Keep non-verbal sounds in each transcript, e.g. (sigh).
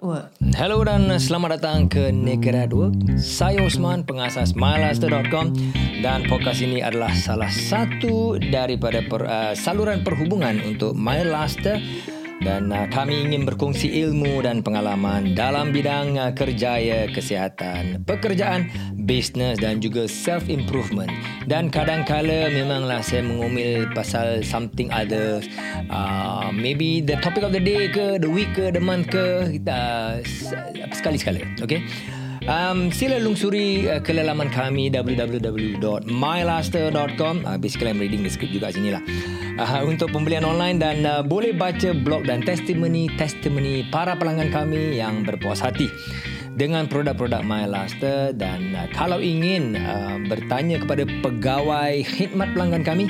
Network. Hello dan selamat datang ke Naked at Work. Saya Osman, pengasas mylaster.com dan podcast ini adalah salah satu daripada per, uh, saluran perhubungan untuk MyLaster dan uh, kami ingin berkongsi ilmu dan pengalaman dalam bidang uh, kerjaya, kesihatan, pekerjaan, bisnes dan juga self improvement. Dan kadang-kala memanglah saya mengomel pasal something other uh, maybe the topic of the day ke, the week ke, the month ke, uh, sekali-sekala. Okay? Um, sila lungsuri uh, ke laman kami www.mylaster.com uh, Basically I'm reading the script juga sini lah uh, Untuk pembelian online dan uh, boleh baca blog dan testimoni-testimoni para pelanggan kami yang berpuas hati dengan produk-produk MyLaster dan uh, kalau ingin uh, bertanya kepada pegawai khidmat pelanggan kami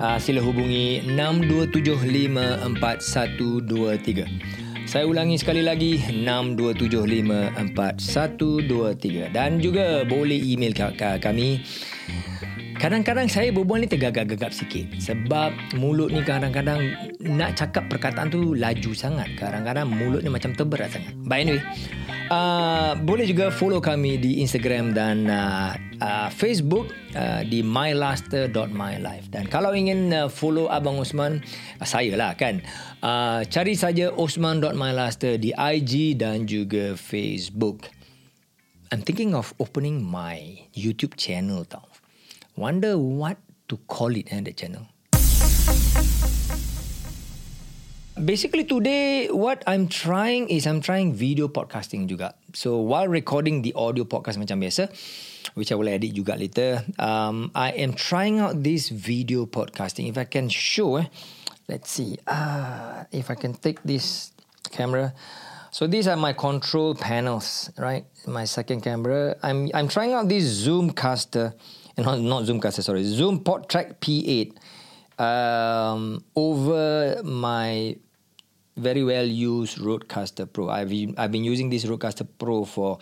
uh, sila hubungi 62754123 saya ulangi sekali lagi 62754123 dan juga boleh email kami. Kadang-kadang saya berbual ni tergagap-gagap sikit sebab mulut ni kadang-kadang nak cakap perkataan tu laju sangat. Kadang-kadang mulut ni macam terberat sangat. But anyway, uh, boleh juga follow kami di Instagram dan uh, uh, Facebook uh, di mylaster.mylife dan kalau ingin uh, follow Abang Osman uh, saya lah kan. Uh, cari saja osman.mylaster di IG dan juga Facebook. I'm thinking of opening my YouTube channel tau. Wonder what to call it eh, the channel Basically today what I'm trying is I'm trying video podcasting juga. So while recording the audio podcast macam biasa, which I will edit juga later, um, I am trying out this video podcasting. If I can show, eh, let's see, uh, if I can take this camera. So these are my control panels, right? My second camera. I'm I'm trying out this Zoomcaster, not not Zoomcaster, sorry, Zoom PodTrack P8 um, over my very well used Rodecaster Pro. I've I've been using this Rodecaster Pro for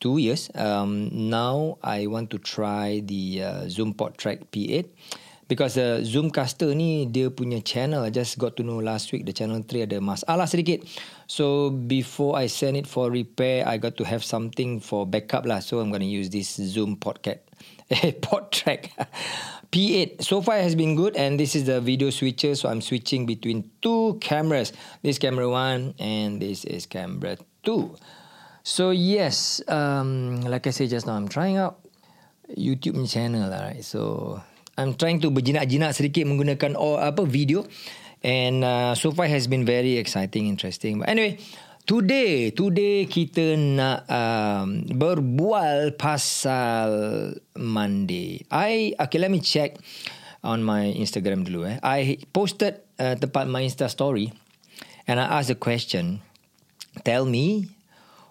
two years. Um, now I want to try the uh, Zoom PodTrack P8 because the uh, Zoomcaster ni dia punya channel I just got to know last week the channel 3 ada masalah sedikit. So before I send it for repair, I got to have something for backup lah. So I'm going to use this Zoom Podcat eh, PodTrack P8 so far has been good and this is the video switcher so I'm switching between two cameras. This camera one and this is camera two. So yes um, like I said just now I'm trying out YouTube channel lah right? So I'm trying to berjinak-jinak sedikit menggunakan oh, apa video. And uh, so far has been very exciting interesting. But anyway Today, today kita nak um, berbual pasal Monday. I okay, let me check on my Instagram dulu. Eh, I posted uh, tempat my Insta story, and I asked a question. Tell me,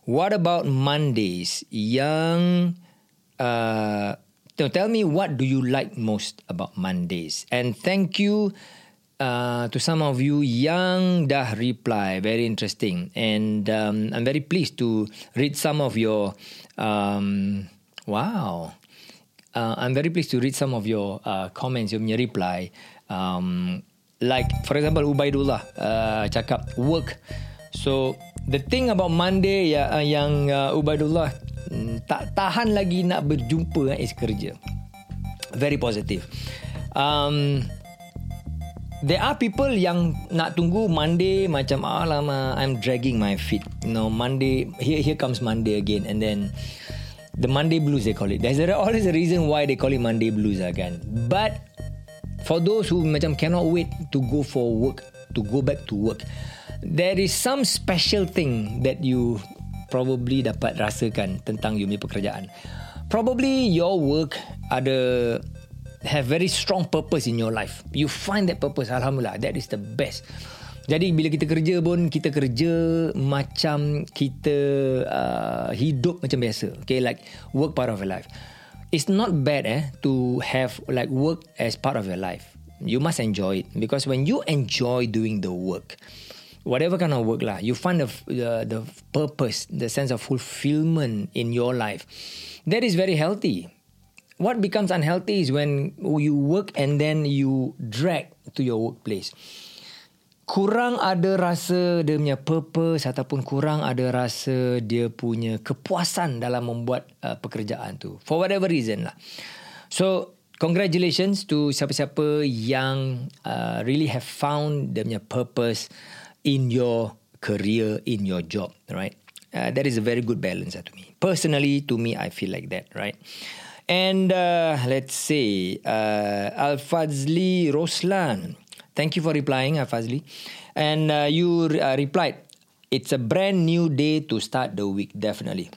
what about Mondays? Yang uh, tell me what do you like most about Mondays? And thank you uh, to some of you yang dah reply. Very interesting. And um, I'm very pleased to read some of your um, wow. Uh, I'm very pleased to read some of your uh, comments your reply. Um, like for example Ubaidullah uh, cakap work. So the thing about Monday ya, uh, yang uh, Ubaidullah mm, tak tahan lagi nak berjumpa eh, is kerja. Very positive. Um, there are people yang nak tunggu Monday macam ah lama I'm dragging my feet. You know, Monday here here comes Monday again and then the Monday blues they call it. There's always a reason why they call it Monday blues again. But for those who macam cannot wait to go for work, to go back to work, there is some special thing that you probably dapat rasakan tentang you punya pekerjaan. Probably your work ada have very strong purpose in your life. You find that purpose, Alhamdulillah, that is the best. Jadi bila kita kerja pun kita kerja macam kita uh, hidup macam biasa. Okay, like work part of your life. It's not bad eh to have like work as part of your life. You must enjoy it because when you enjoy doing the work, whatever kind of work lah, you find the the, the purpose, the sense of fulfillment in your life. That is very healthy what becomes unhealthy is when you work and then you drag to your workplace. kurang ada rasa dia punya purpose ataupun kurang ada rasa dia punya kepuasan dalam membuat uh, pekerjaan tu. For whatever reason lah. So congratulations to siapa-siapa yang uh, really have found dia punya purpose in your career in your job right? Uh, that is a very good balance uh, to me. Personally to me i feel like that right and uh, let's say uh, Al-Fazli Roslan Thank you for replying, Fazli. And uh, you uh, replied, it's a brand new day to start the week, definitely.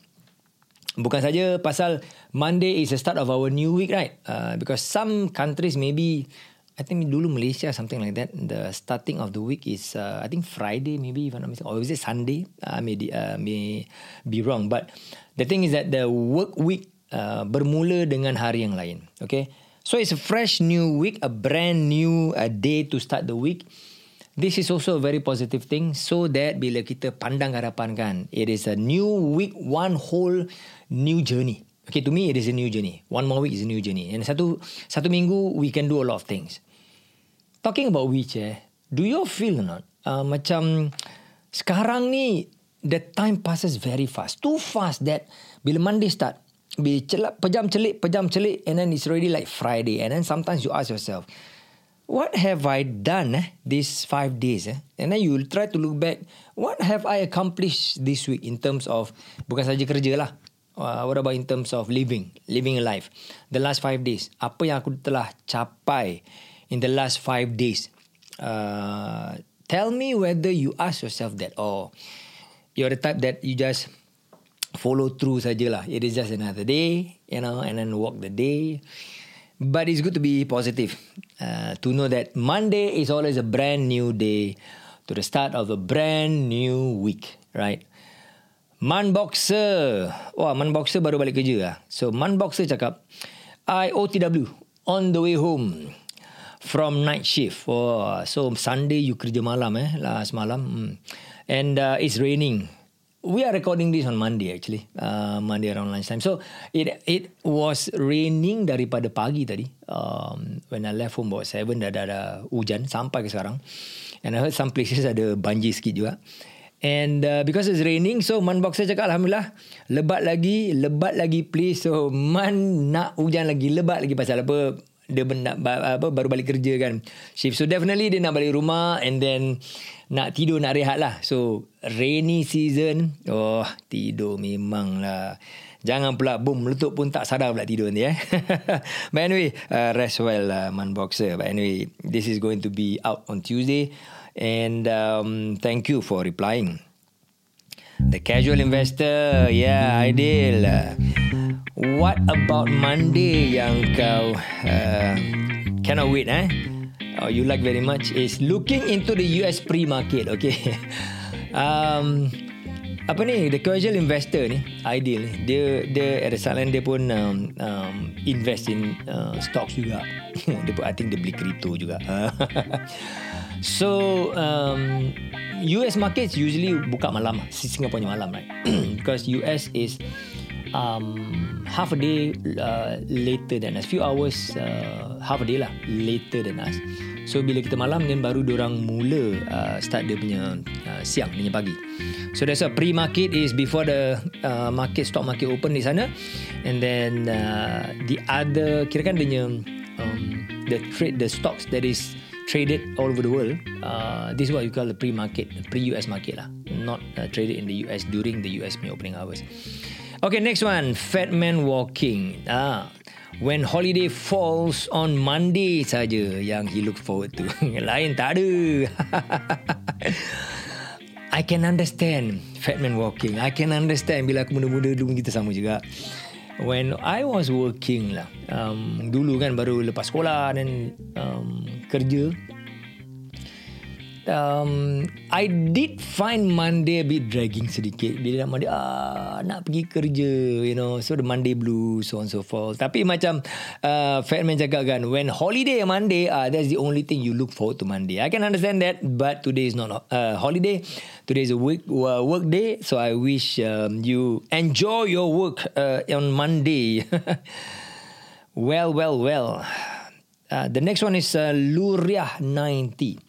Bukan saja pasal Monday is the start of our new week, right? Uh, because some countries maybe, I think dulu Malaysia, something like that, the starting of the week is, uh, I think Friday maybe, if I'm not mistaken, or is it Sunday? I uh, may, uh, may be wrong. But the thing is that the work week uh, bermula dengan hari yang lain, okay? So it's a fresh new week, a brand new uh, day to start the week. This is also a very positive thing so that bila kita pandang harapan kan, it is a new week, one whole new journey. Okay, to me it is a new journey. One more week is a new journey. And satu satu minggu we can do a lot of things. Talking about which eh, do you feel not? Uh, macam sekarang ni the time passes very fast. Too fast that bila Monday start, be celak pejam celik pejam celik and then it's already like Friday and then sometimes you ask yourself what have I done eh, these five days eh? and then you try to look back what have I accomplished this week in terms of bukan saja kerja lah uh, what about in terms of living living a life the last five days apa yang aku telah capai in the last five days uh, tell me whether you ask yourself that or you're the type that you just follow through sajalah. It is just another day, you know, and then walk the day. But it's good to be positive. Uh, to know that Monday is always a brand new day to the start of a brand new week, right? Man Boxer. Wah, Man Boxer baru balik kerja lah. So, Man Boxer cakap, I OTW on the way home from night shift. Oh, so Sunday you kerja malam eh, last malam. Hmm. And uh, it's raining we are recording this on Monday actually, uh, Monday around lunchtime. So it it was raining daripada pagi tadi. Um, when I left home about seven, dah, dah ada hujan sampai ke sekarang. And I heard some places ada banjir sikit juga. And uh, because it's raining, so Man Boxer cakap Alhamdulillah, lebat lagi, lebat lagi please. So Man nak hujan lagi, lebat lagi pasal apa? Dia nak, apa, baru balik kerja kan. Shift. So definitely dia nak balik rumah and then nak tidur nak rehat lah. So rainy season, oh tidur memang lah. Jangan pula boom meletup pun tak sadar pula tidur ni eh. (laughs) But anyway, uh, rest well lah man boxer. But anyway, this is going to be out on Tuesday. And um, thank you for replying. The casual investor, yeah, ideal. What about Monday yang kau uh, cannot wait eh? Or you like very much is looking into the US pre-market. Okay. (laughs) um, apa ni the casual investor ni ideal ni dia dia ada salan dia pun um, um, invest in uh, stocks juga (laughs) dia pun I think dia beli crypto juga (laughs) so um, US markets usually buka malam Singapore punya malam right (clears throat) because US is um, half a day uh, later than us few hours uh, half a day lah later than us So bila kita malam then baru orang mula uh, start dia punya uh, siang dia punya pagi. So that's a pre-market is before the uh, market stock market open di sana and then uh, the other kira kan dia um, the trade the stocks that is traded all over the world uh, this is what you call the pre-market pre-US market lah not uh, traded in the US during the US opening hours. Okay, next one, Fat Man Walking. Ah, when holiday falls on Monday saja yang he look forward to. (laughs) Lain tak ada. (laughs) I can understand fat man walking. I can understand bila aku muda-muda dulu kita sama juga. When I was working lah, um, dulu kan baru lepas sekolah dan um, kerja, um, I did find Monday a bit dragging sedikit. Bila nak Monday ah nak pergi kerja you know. So the Monday blues so on so forth. Tapi macam uh, Fatman cakap kan when holiday Monday uh, that's the only thing you look forward to Monday. I can understand that but today is not uh, holiday. Today is a week uh, work day. So I wish um, you enjoy your work uh, on Monday. (laughs) Well well well. Uh, the next one is uh, Luriah 90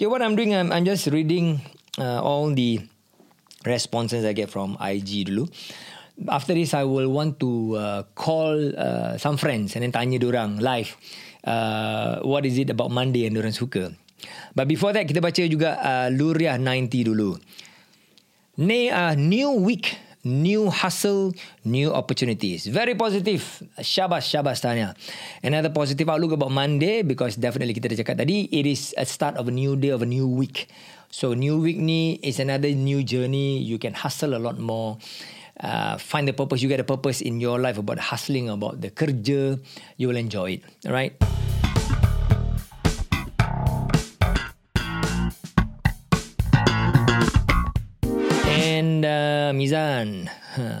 Okay, what I'm doing, I'm, I'm just reading uh, all the responses I get from IG dulu. After this, I will want to uh, call uh, some friends and then tanya orang live. Uh, what is it about Monday yang orang suka? But before that, kita baca juga uh, Luriah 90 dulu. Ni uh, new week new hustle, new opportunities. Very positive. Syabas, syabas tanya. Another positive outlook about Monday because definitely kita dah cakap tadi, it is a start of a new day, of a new week. So new week ni is another new journey. You can hustle a lot more. Uh, find the purpose. You get a purpose in your life about hustling, about the kerja. You will enjoy it. Alright? And Mizan.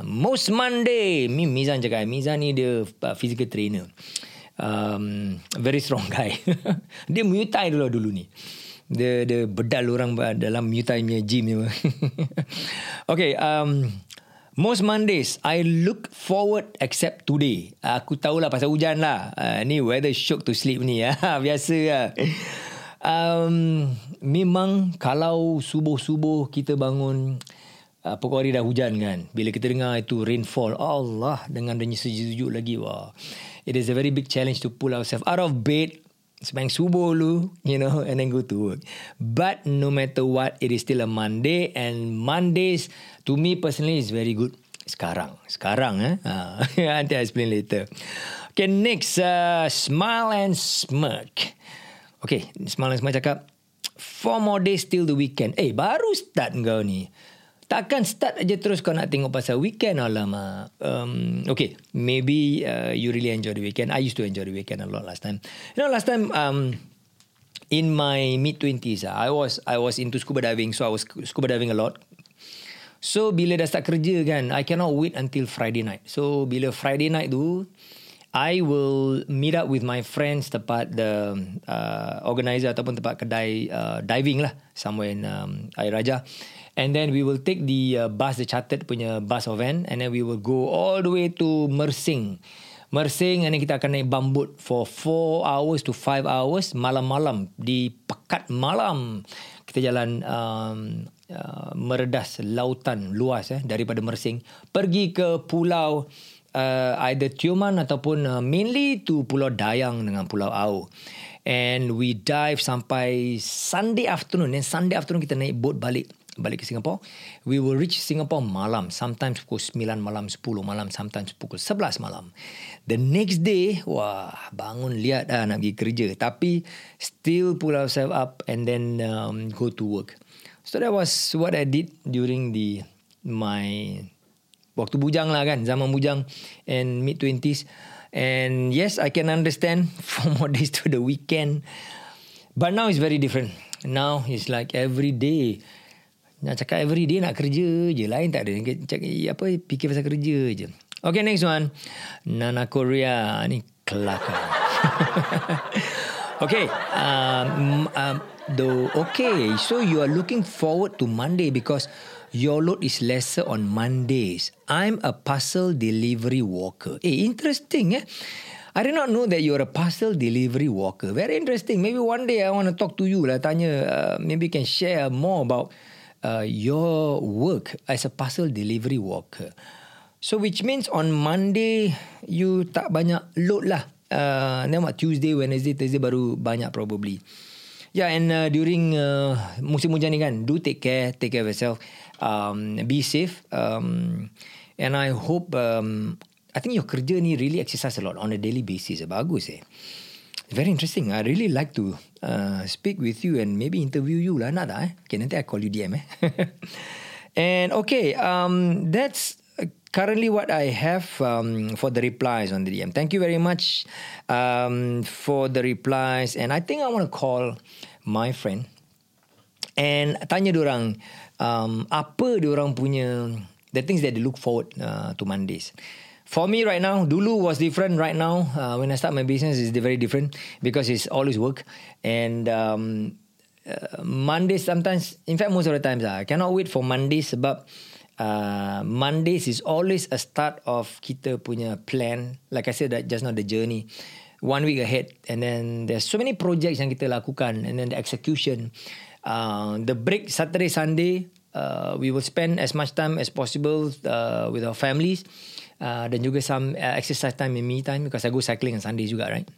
Most Monday. Mi Mizan cakap Mizan ni dia uh, Physical trainer. Um, Very strong (laughs) guy. Dia Muay Thai dulu dulu ni. Dia, dia bedal orang Dalam Muay Thai punya gym ni. (laughs) Okay um, Most Mondays I look forward Except today. Aku tahulah pasal hujan lah. Uh, Ni weather shock to sleep ni (laughs) Biasa lah. Um, Memang Kalau subuh-subuh Kita bangun pokok hari dah hujan kan. Bila kita dengar itu rainfall Allah dengan adanya sejuk-sejuk lagi wah. It is a very big challenge to pull ourselves out of bed sembahyang subuh lu you know and then go to work. But no matter what it is still a Monday and Mondays to me personally is very good sekarang. Sekarang eh? Uh, (laughs) nanti I explain later. Okay next uh, smile and smirk. Okay smile and smirk cakap four more days till the weekend. Eh baru start kau ni Takkan start aja terus kau nak tengok pasal weekend alamak. Um, okay, maybe uh, you really enjoy the weekend. I used to enjoy the weekend a lot last time. You know, last time um, in my mid twenties, uh, I was I was into scuba diving, so I was scuba diving a lot. So bila dah start kerja kan, I cannot wait until Friday night. So bila Friday night tu, I will meet up with my friends tempat the uh, organizer ataupun tempat kedai uh, diving lah somewhere in um, Air Raja and then we will take the uh, bus the chartered punya bus or van and then we will go all the way to Mersing. Mersing and then kita akan naik bambut for 4 hours to 5 hours malam-malam di pekat malam. Kita jalan um, uh, meredas lautan luas eh daripada Mersing pergi ke pulau uh, either Tioman ataupun uh, mainly to pulau Dayang dengan pulau Au. And we dive sampai Sunday afternoon and Sunday afternoon kita naik boat balik balik ke Singapore. We will reach Singapore malam. Sometimes pukul 9 malam, 10 malam. Sometimes pukul 11 malam. The next day, wah, bangun lihat dah nak pergi kerja. Tapi still pull ourselves up and then um, go to work. So that was what I did during the my waktu bujang lah kan. Zaman bujang and mid-20s. And yes, I can understand (laughs) from more days to the weekend. But now it's very different. Now it's like every day nak cakap every day nak kerja je. Lain tak ada. Cakap, apa, fikir pasal kerja je. Okay, next one. Nana Korea. Ni kelakar. (laughs) okay. Um, um, do, okay. So, you are looking forward to Monday because your load is lesser on Mondays. I'm a parcel delivery worker. Eh, interesting eh. I did not know that you're a parcel delivery worker. Very interesting. Maybe one day I want to talk to you lah. Tanya, uh, maybe you can share more about uh, your work as a parcel delivery worker. So which means on Monday you tak banyak load lah. Uh, then what Tuesday, Wednesday, Thursday baru banyak probably. Yeah, and uh, during uh, musim hujan ni kan, do take care, take care of yourself, um, be safe. Um, and I hope, um, I think your kerja ni really exercise a lot on a daily basis. Bagus eh. Very interesting. I really like to uh, speak with you and maybe interview you lah. Nak tak eh? Okay, nanti I call you DM eh. (laughs) and okay, um, that's currently what I have um, for the replies on the DM. Thank you very much um, for the replies. And I think I want to call my friend and tanya orang um, apa orang punya the things that they look forward uh, to Mondays. For me right now, dulu was different. Right now, uh, when I start my business, is very different because it's always work. And um, uh, Mondays sometimes, in fact, most of the times, uh, I cannot wait for Mondays sebab uh, Mondays is always a start of kita punya plan. Like I said, that just not the journey. One week ahead, and then there's so many projects yang kita lakukan, and then the execution. Uh, the break Saturday Sunday uh, we will spend as much time as possible uh, with our families uh, dan juga some uh, exercise time and me time because I go cycling on Sunday juga right.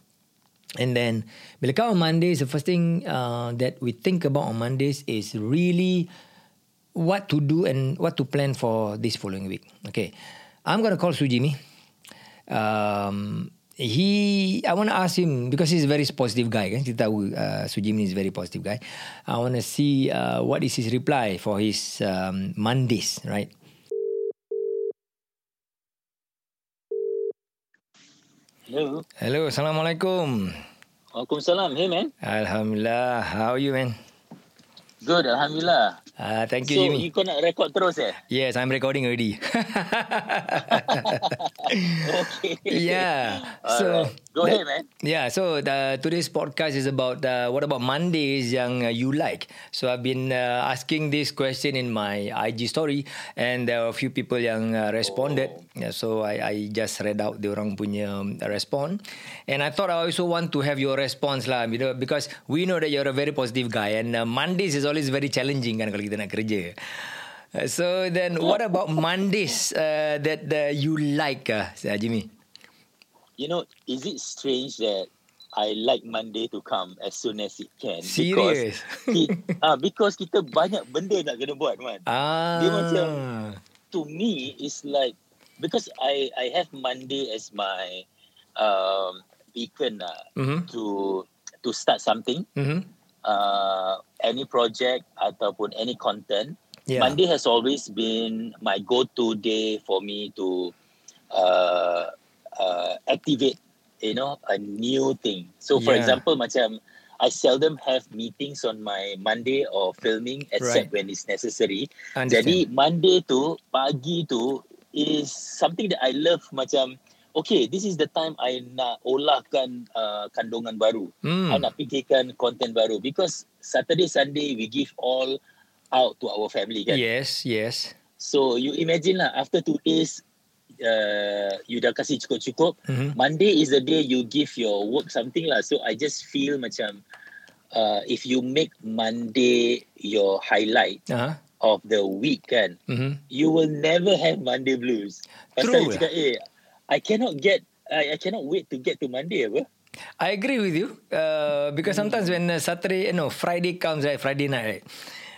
And then bila kau on Mondays the first thing uh, that we think about on Mondays is really what to do and what to plan for this following week. Okay. I'm to call Sujimi. Um, he I want to ask him because he's a very positive guy kan kita tahu uh, Sujimin is a very positive guy I want to see uh, what is his reply for his um, Mondays right Hello. Hello Assalamualaikum. Waalaikumsalam. Hey man. Alhamdulillah. How are you man Good Alhamdulillah uh, Thank you so, Jimmy So you nak record terus eh Yes I'm recording already (laughs) Okay (laughs) Yeah So Alright. Go ahead man Yeah, so uh, today's podcast is about uh, what about Mondays yang uh, you like. So I've been uh, asking this question in my IG story, and there are a few people yang uh, responded. Oh. Yeah, so I, I just read out the orang punya um, response, and I thought I also want to have your response lah, you know, because we know that you're a very positive guy, and uh, Mondays is always very challenging kan kalau kita nak kerja. Uh, so then, what about Mondays uh, that uh, you like, uh, Jimmy? You know Is it strange that I like Monday to come As soon as it can Serious? Because, ki, (laughs) ah, because kita banyak benda nak kena buat man Ah. Dia macam To me It's like Because I I have Monday as my um, Beacon lah Mhm. To To start something Mhm. Uh, any project ataupun any content, Yeah. Monday has always been my go-to day for me to uh, uh, activate, you know, a new thing. So, for Yeah. example, macam I seldom have meetings on my Monday or filming except Right. when it's necessary. Jadi Monday tu pagi tu is something that I love macam okay this is the time I nak olahkan uh, kandungan baru. Hmm. I nak fikirkan content baru because Saturday Sunday we give all out to our family kan. Yes, yes. So you imagine lah after two days uh, you dah kasih cukup-cukup. Mhm. Monday is the day you give your work something lah. So I just feel macam uh, if you make Monday your highlight Uh-huh. of the week kan, Mhm. you will never have Monday blues. True. Pasal you cakap, eh, I cannot get, I, I cannot wait to get to Monday apa. I agree with you uh, because sometimes when uh, Saturday, no, Friday comes, right? Friday night, right?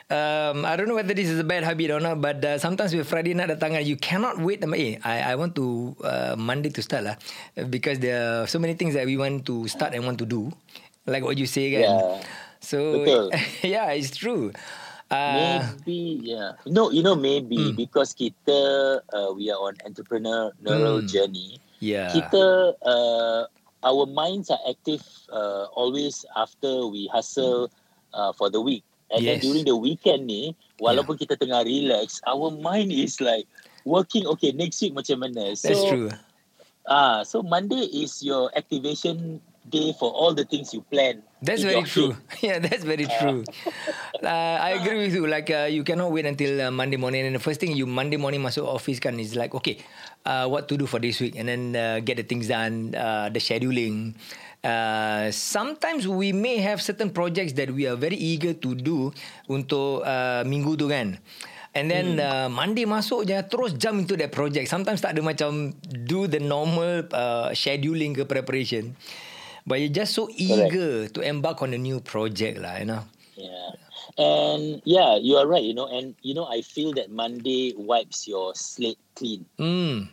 Um, I don't know whether this is a bad habit or not, but uh, sometimes with Friday night datang, you cannot wait. Eh, I, I want to uh, Monday to start lah, because there are so many things that we want to start and want to do, like what you say, kan? Yeah. So Betul. (laughs) yeah, it's true. Uh, maybe, yeah. No, you know, maybe Hmm. because kita, uh, we are on entrepreneurial Hmm. journey. yeah. Kita, uh, our minds are active uh, always after we hustle uh, for the week. And then Yes. during the weekend ni, walaupun kita tengah relax, our mind is like working, okay, next week macam mana. So, That's true. Ah, so Monday is your activation day for all the things you plan. That's very true. (laughs) Yeah, that's very true. Uh, I agree with you. Like uh, you cannot wait until uh, Monday morning, and the first thing you Monday morning masuk office kan is like, okay, uh, what to do for this week, and then uh, get the things done, uh, the scheduling. Uh, sometimes we may have certain projects that we are very eager to do untuk uh, minggu tu kan. And then uh, Monday masuk je terus jump into that project. Sometimes tak ada macam do the normal uh, scheduling ke preparation. But you're just so eager to embark on a new project lah, you know. Yeah. And yeah, you are right, you know, and you know, I feel that Monday wipes your slate clean. Hmm.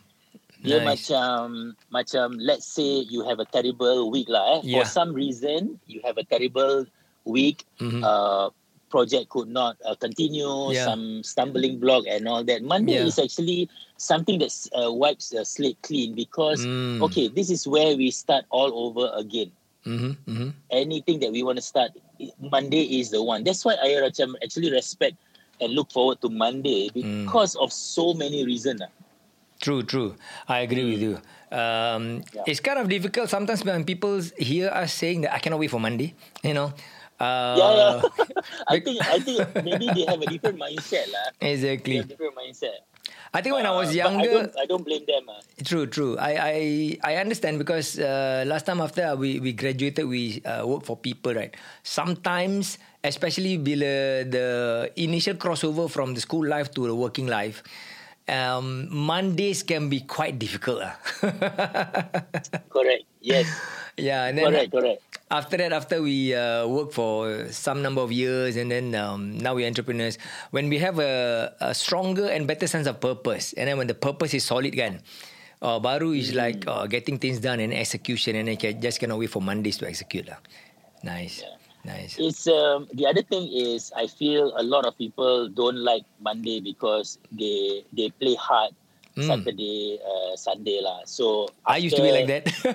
Dia Nice. macam macam let's say you have a terrible week lah eh. Yeah. For some reason you have a terrible week. Mhm. Uh, project could not uh, continue. Yeah. Some stumbling block and all that. Monday Yeah. is actually something that uh, wipes the slate clean because Mm. okay, this is where we start all over again. Mhm. Mhm. Anything that we want to start, Monday is the one. That's why I actually respect and look forward to Monday Mm. because of so many reasons. True, true. I agree with you. Um, Yeah. It's kind of difficult sometimes when people hear us saying that I cannot wait for Monday. You know. Uh, Yeah, yeah. (laughs) (laughs) I think I think maybe they have a different mindset lah. They exactly. different mindset. I think when I was Uh, but I younger, don't, I don't blame them. Uh. True, true. I I I understand because uh, last time after we we graduated, we uh, work for people, right? Sometimes, especially bila the initial crossover from the school life to the working life, um, Mondays can be quite difficult. lah. (laughs) Correct. Yes. Yeah, and then correct. Correct. after that, after we uh, work for some number of years, and then um, now we're entrepreneurs, when we have a, a stronger and better sense of purpose, and then when the purpose is solid, kan, uh, baru is like uh, getting things done and execution, and then can, just cannot wait for Mondays to execute lah. Nice, Yeah. nice. It's um, the other thing is I feel a lot of people don't like Monday because they they play hard Mm. Saturday, uh, Sunday lah. So I used to be like that. (laughs)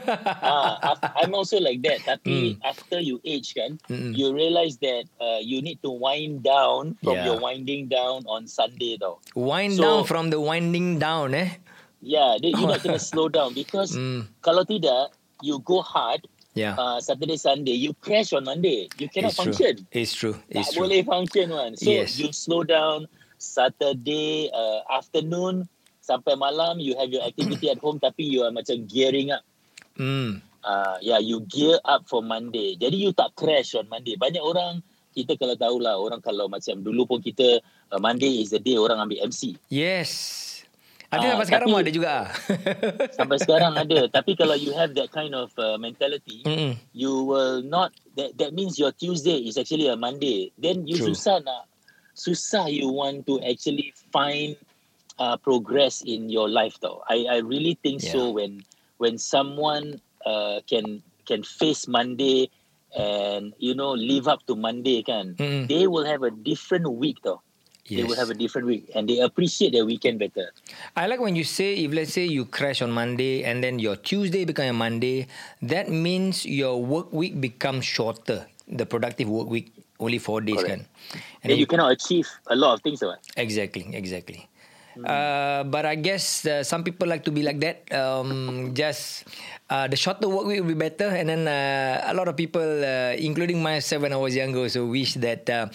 af- I'm also like that. Tapi Mm. after you age kan, Mm-mm. you realize that uh, you need to wind down from Yeah. your winding down on Sunday though. Wind So- down from the winding down, eh? Yeah, then you not gonna slow down because Mm. kalau tidak, you go hard Yeah, uh, Saturday, Sunday, you crash on Monday. You cannot it's true. function. It's true. It's tak true. boleh function one. So Yes. you slow down Saturday uh, afternoon sampai malam you have your activity at home tapi you are macam gearing up. Mm. Uh, yeah, you gear up for Monday. Jadi you tak crash on Monday. Banyak orang kita kalau tahulah orang kalau macam dulu pun kita uh, Monday is the day orang ambil MC. Yes. Think Ah, sampai sekarang tapi- pun ada juga. (laughs) Sampai sekarang ada. Tapi kalau you have that kind of uh, mentality, Mm-mm. you will not that that means your Tuesday is actually a Monday. Then you True. susah nak susah you want to actually find uh, progress in your life though I I really think so when when someone uh, can can face Monday and you know live up to Monday kan. Mm-mm. They will have a different week tau. They will have a different week and they appreciate their weekend better. I like when you say if let's say you crash on Monday and then your Tuesday become a Monday, that means your work week becomes shorter. The productive work week only four days Correct. kan. And then you cannot achieve a lot of things. Right? Exactly, exactly. Uh, but I guess uh, some people like to be like that. Um, just uh, the shorter work week will be better, and then uh, a lot of people, uh, including myself when I was younger, also wish that uh,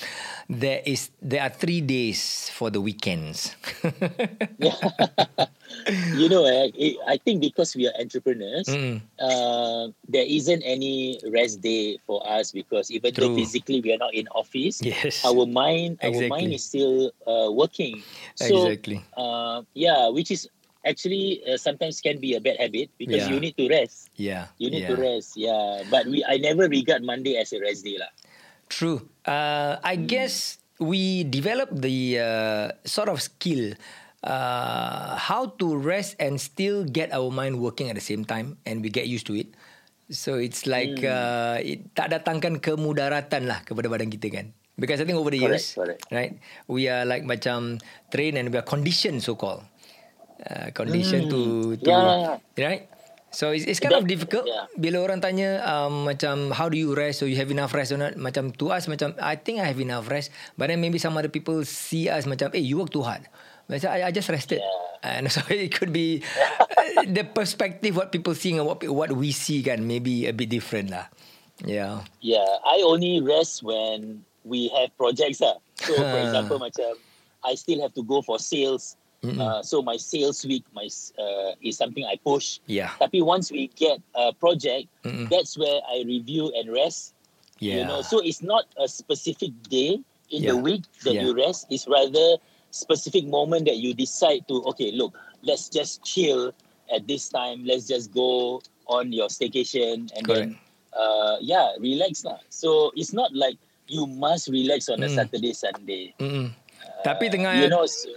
there is there are three days for the weekends. (laughs) (laughs) you know, eh, I think because we are entrepreneurs, Mm. uh, there isn't any rest day for us because even though physically we are not in office, yes. our mind, our mind is still uh, working. So, exactly. uh, yeah, which is actually uh, sometimes can be a bad habit because Yeah. you need to rest. Yeah. You need yeah. to rest. Yeah, but we I never regard Monday as a rest day lah. True. Uh, I guess we develop the uh, sort of skill uh, how to rest and still get our mind working at the same time, and we get used to it. So it's like uh, it tak datangkan kemudaratan lah kepada badan kita kan. Because I think over the Correct, years, correct. right, we are like macam trained and we are conditioned, so called, uh, conditioned to, to Yeah. right. So it's, it's kind of That- difficult yeah. bila orang tanya um, macam how do you rest so you have enough rest or not macam to us macam I think I have enough rest but then maybe some other people see us macam eh you work too hard I, I just rested and so (laughs) it could be uh, the perspective what people seeing and what what we see kan maybe a bit different lah yeah Yeah, I only rest when we have projects lah. So for example, macam I still have to go for sales. Uh, so my sales week, my uh, is something I push. yeah Tapi once we get a project, Mm-mm. that's where I review and rest. yeah You know, so it's not a specific day in the week that Yeah. you rest. It's rather specific moment that you decide to. Okay, look, let's just chill at this time. Let's just go on your staycation and then uh, yeah, relax lah. So it's not like you must relax on a Mm. Saturday, Sunday. Mm-mm. tapi tengah You know, so,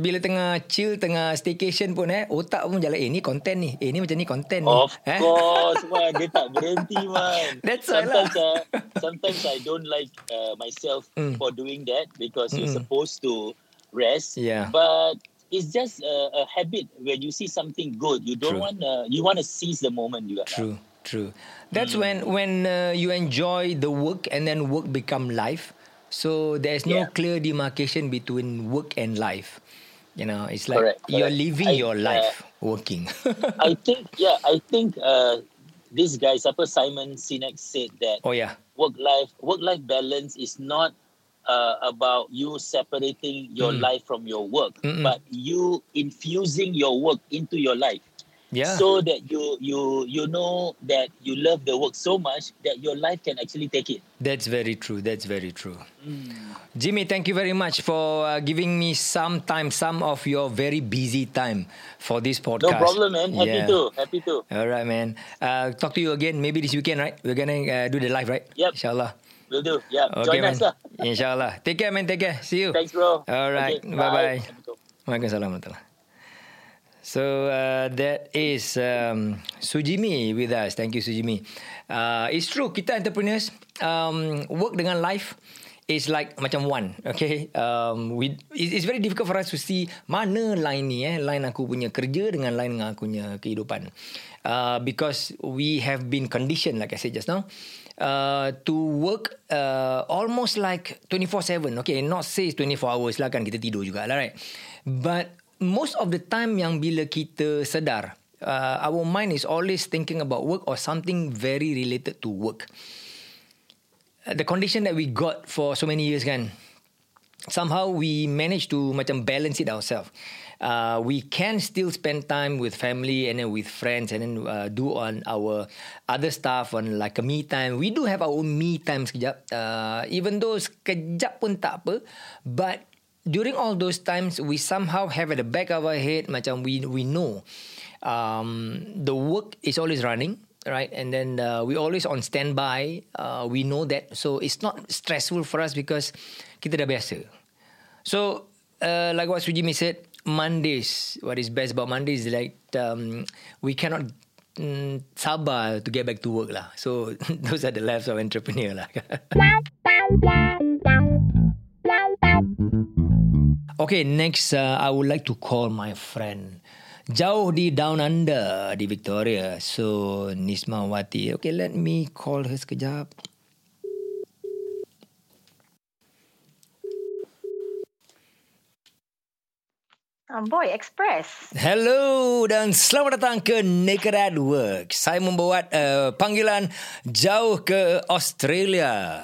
bila tengah chill tengah staycation pun eh otak pun jalan eh ni konten ni eh ni macam ni konten ni of eh? course, (laughs) man, dia tak berhenti, man. That's why lah. uh, sometimes I don't like uh, myself Mm. for doing that because you're Mm. supposed to rest. Yeah. But it's just a, a habit when you see something good, you don't want to, you want to seize the moment you are. True, true. That's when when uh, you enjoy the work and then work become life. So there's no Yeah. clear demarcation between work and life. You know, it's like Correct, you're correct. living I- your uh, life working. (laughs) I think, yeah, I think uh, this guy, Supper Simon Sinek said that oh yeah, work life work life balance is not uh, about you separating your Mm. life from your work, Mm-mm. but you infusing your work into your life. Yeah. so that you you you know that you love the work so much that your life can actually take it. That's very true. That's very true. Jimmy, thank you very much for uh, giving me some time, some of your very busy time for this podcast. No problem, man. Happy Yeah. to, happy to. All right, man. Uh, talk to you again maybe this weekend, right? We're gonna uh, do the live, right? Yep. Inshallah. Will do. Yeah, Okay, join man. us lah. Inshallah. Take care, man. Take care. See you. Thanks, bro. All right. Okay, Bye-bye. Waalaikumsalam warahmatullahi. So uh, that is um, Sujimi with us. Thank you, Sujimi. Uh, it's true, kita entrepreneurs um, work dengan life is like macam one. Okay, um, we it- it's very difficult for us to see mana line ni eh, line aku punya kerja dengan line dengan aku punya kehidupan. Uh, because we have been conditioned, like I said just now, uh, to work uh, almost like 24/7. Okay, not say it's 24 hours lah kan kita tidur juga lah, right? But most of the time yang bila kita sedar, uh, our mind is always thinking about work or something very related to work. Uh, the condition that we got for so many years kan, somehow we manage to macam balance it ourselves. Uh, we can still spend time with family and then with friends and then uh, do on our other stuff on like a me time. We do have our own me time sekejap. Uh, even though sekejap pun tak apa. But during all those times, we somehow have at the back of our head macam we we know um, the work is always running. Right, and then uh, we always on standby. Uh, we know that, so it's not stressful for us because kita dah biasa. So, uh, like what Sujimi said, Mondays, what is best about Mondays is like um, we cannot mm, sabar to get back to work lah. So, (laughs) those are the lives of entrepreneur lah. (laughs) okay, next uh, I would like to call my friend. Jauh di Down Under di Victoria. So, Nisma Wati. Okay, let me call her sekejap. Boy, Express. Hello dan selamat datang ke Naked at Work. Saya membuat uh, panggilan jauh ke Australia.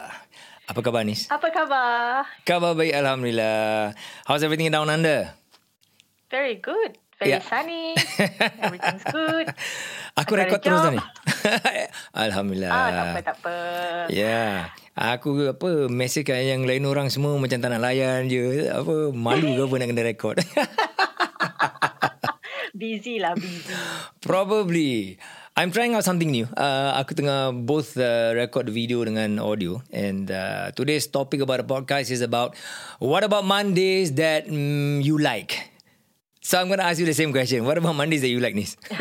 Apa khabar Nis? Apa khabar? Khabar baik Alhamdulillah. How's everything down under? Very good. Very Yeah. sunny. (laughs) Everything's good. Aku rekod terus dah ni. (laughs) Alhamdulillah. Ah, tak apa, tak apa. Yeah. Aku apa mesej kat yang lain orang semua macam tak nak layan je. Apa malu ke apa nak kena rekod. (laughs) Busy lah, busy. Probably. I'm trying out something new. Uh, aku tengah both uh, record video dengan audio. And uh, today's topic about the podcast is about what about Mondays that mm, you like? So I'm going to ask you the same question. What about Mondays that you like, Nis? (laughs)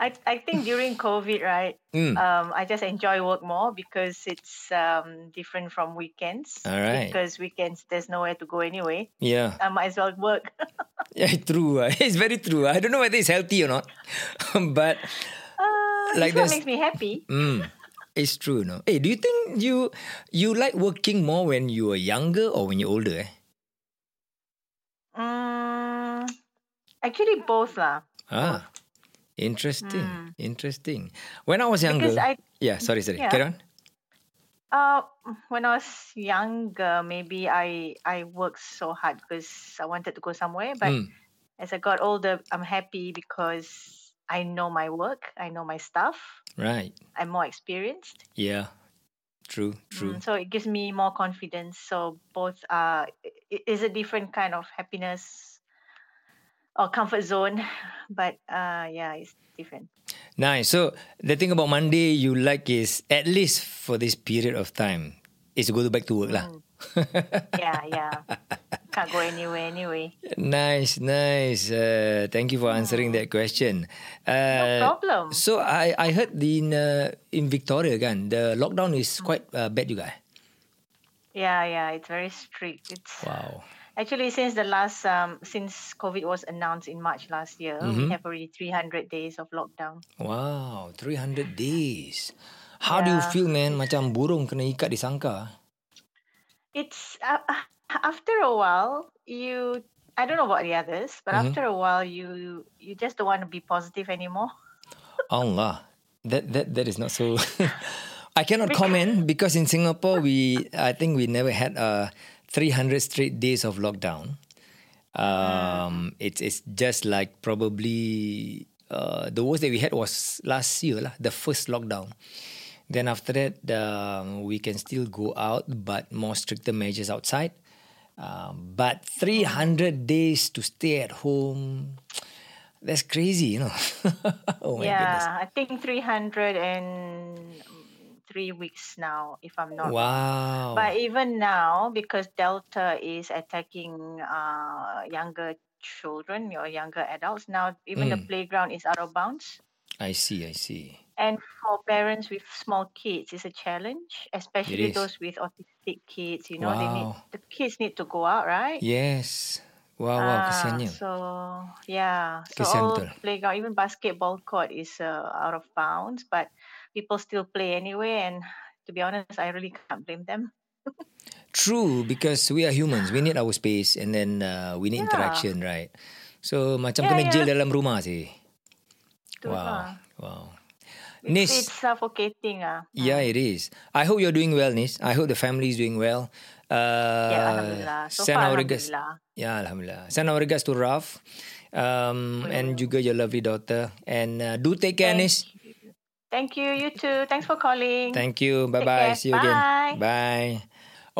I I think during COVID, right? Mm. Um, I just enjoy work more because it's um different from weekends. All right. Because weekends there's nowhere to go anyway. yeah. I might as well work. (laughs) Yeah, true. uh, (laughs) It's very true. I don't know whether it's healthy or not. but uh, Like there's- makes me happy. mm, it's true, no? Hey, do you think you you like working more when you were younger or when you're older? Eh? Mm, actually, both lah. Ah, interesting. Interesting. When I was younger, I yeah. Sorry, sorry. Yeah. Carry on. Uh, when I was younger, maybe I I worked so hard because I wanted to go somewhere. But Mm, as I got older, I'm happy because I know my work, I know my stuff, right. I'm more experienced. Yeah. True. True. Mm, so it gives me more confidence. So both are it is a different kind of happiness or comfort zone, but uh, yeah, it's different. Nice. So the thing about Monday you like is at least for this period of time is to go back to work lah. Mm. Yeah, yeah. Can't go anywhere anyway. Nice, nice. Uh, thank you for answering that question. Uh, No problem. So I I heard in uh, in Victoria kan the lockdown is quite uh, bad juga. eh? Yeah, yeah. It's very strict. It's Wow. Actually, since the last um since COVID was announced in March last year, Mhm. we have already 300 days of lockdown. Wow, 300 days. How do you feel man macam burung kena ikat di sangkar? It's uh, uh, after a while you I don't know about the others, but Mhm. after a while you you just don't want to be positive anymore. (laughs) Allah. That that that is not so (laughs) I cannot comment because in Singapore we I think we never had uh 300 straight days of lockdown. Um, it's it's just like probably uh, the worst that we had was last year lah, the first lockdown. Then after that, um, we can still go out, but more stricter measures outside. Um, but 300 days to stay at home, that's crazy, you know. (laughs) oh my yeah, goodness. I think 300 and three weeks now, if I'm not wrong. But even now, because Delta is attacking uh, younger children or younger adults, now even the Mm. playground is out of bounds. I see, I see. And for parents with small kids, it's a challenge, especially those with autistic kids. You know, they need the kids need to go out, right? Yes. Wow, wow, Ah, kesiannya. so yeah, so Kesian all betul. playground, even basketball court is uh, out of bounds, but people still play anyway. And to be honest, I really can't blame them. True, because we are humans. We need our space and then uh, we need Yeah. interaction, right? So macam Yeah, kena yeah. jail dalam rumah sih. Wow, lah. wow. It's, Nis, it's suffocating. Ah, yeah, it is. I hope you're doing well, Nis. I hope the family is doing well. Uh, yeah, alhamdulillah. So send far, our regards. alhamdulillah. Yeah, alhamdulillah. Send our regards to Raf, um, and juga your lovely daughter. And uh, do take care, Thank Nis. Thank you. You too. Thanks for calling. Thank you. Bye bye. care. See you again. Bye. Bye.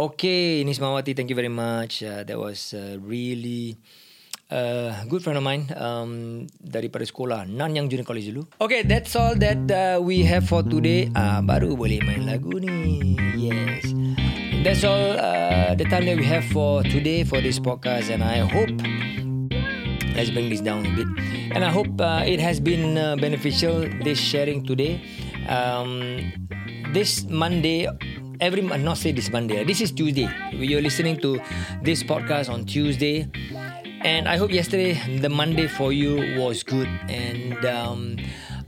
Okay, Nismawati, thank you very much. Uh, that was uh, really a good friend of mine um, daripada sekolah Nanyang Junior College dulu. Okay, that's all that uh, we have for today. Ah, baru boleh main lagu ni. Yes. That's all uh, the time that we have for today for this podcast and I hope let's bring this down a bit. And I hope uh, it has been uh, beneficial this sharing today. Um, this Monday, every not say this Monday, this is Tuesday. You're listening to this podcast on Tuesday. And I hope yesterday, the Monday for you was good. And um,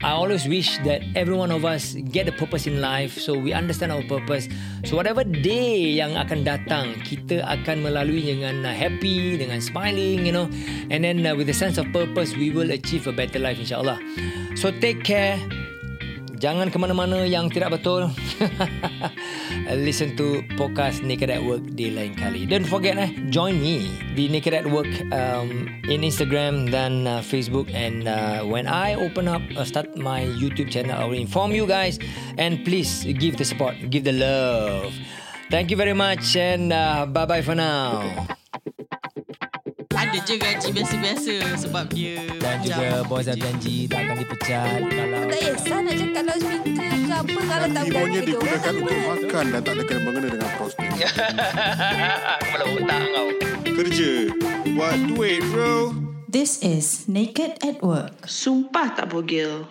I always wish that every one of us get a purpose in life so we understand our purpose. So whatever day yang akan datang, kita akan melalui dengan uh, happy, dengan smiling, you know. And then uh, with a sense of purpose, we will achieve a better life insyaAllah. So take care. Jangan ke mana-mana yang tidak betul. (laughs) Listen to podcast Naked at Work di lain kali. Don't forget eh, join me di Naked at Work um, in Instagram dan uh, Facebook. And uh, when I open up, uh, start my YouTube channel, I will inform you guys. And please give the support, give the love. Thank you very much and uh, bye-bye for now. Je gaji biasa-biasa sebab dia Dan juga bos dah janji tak akan dipecat kalau Tak kisah nak cakap loudspeaker ke apa Kalau tak Ibunya berani digunakan untuk makan dan tak ada kena mengena dengan prostit. (laughs) Kepala otak kau. Kerja. Buat duit bro. This is Naked at Work. Sumpah tak bogel.